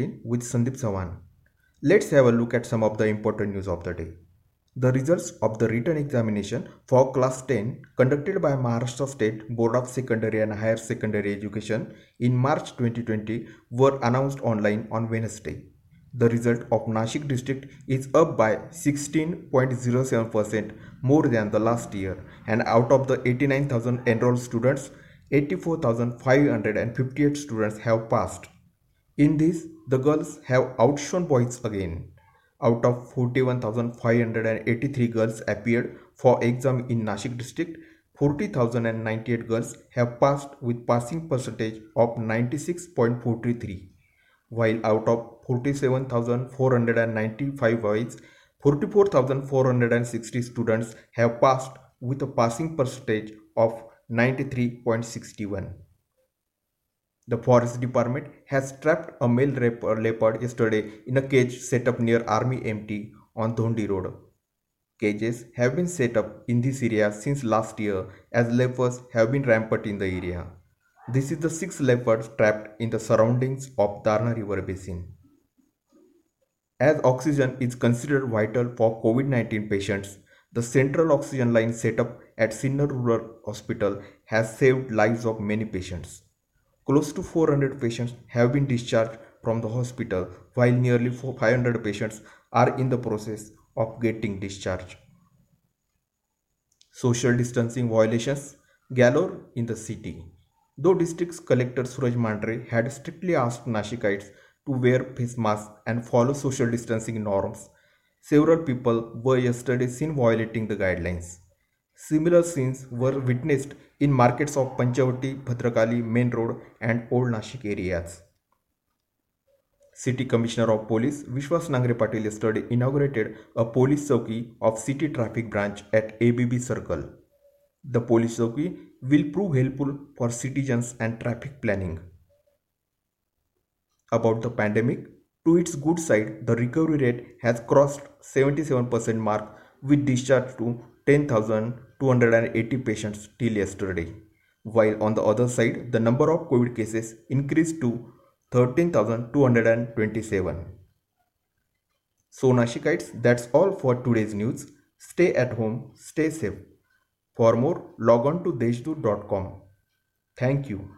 18 with Sandeep Sawan. Let's have a look at some of the important news of the day. The results of the written examination for class 10 conducted by Maharashtra State Board of Secondary and Higher Secondary Education in March 2020 were announced online on Wednesday. The result of Nashik district is up by 16.07% more than the last year and out of the 89,000 enrolled students, 84,558 students have passed. In this, the girls have outshone boys again. Out of 41,583 girls appeared for exam in Nashik district, 40,098 girls have passed with passing percentage of 96.43, while out of 47,495 boys, 44,460 students have passed with a passing percentage of 93.61. The forest department has trapped a male uh, leopard yesterday in a cage set up near Army MT on Dhondi Road. Cages have been set up in this area since last year as leopards have been rampant in the area. This is the sixth leopard trapped in the surroundings of Darna River Basin. As oxygen is considered vital for COVID-19 patients, the central oxygen line set up at Sinnar Rural Hospital has saved lives of many patients. Close to 400 patients have been discharged from the hospital while nearly 500 patients are in the process of getting discharged. Social distancing violations galore in the city. Though District Collector Suraj Mandhare had strictly asked Nashikites to wear face masks and follow social distancing norms, several people were yesterday seen violating the guidelines. Similar scenes were witnessed in markets of Panchavati, Bhadrakali, Main Road and Old Nashik areas. City Commissioner of Police Vishwas Nangre Patil yesterday inaugurated a police chowki of City Traffic Branch at ABB Circle. The police chowki will prove helpful for citizens and traffic planning. About the pandemic, to its good side, the recovery rate has crossed 77% mark with discharge to 10,280 patients till yesterday, while on the other side, the number of COVID cases increased to 13,227. So, Nashikites, that's all for today's news. Stay at home, stay safe. For more, log on to deshdoot.com. Thank you.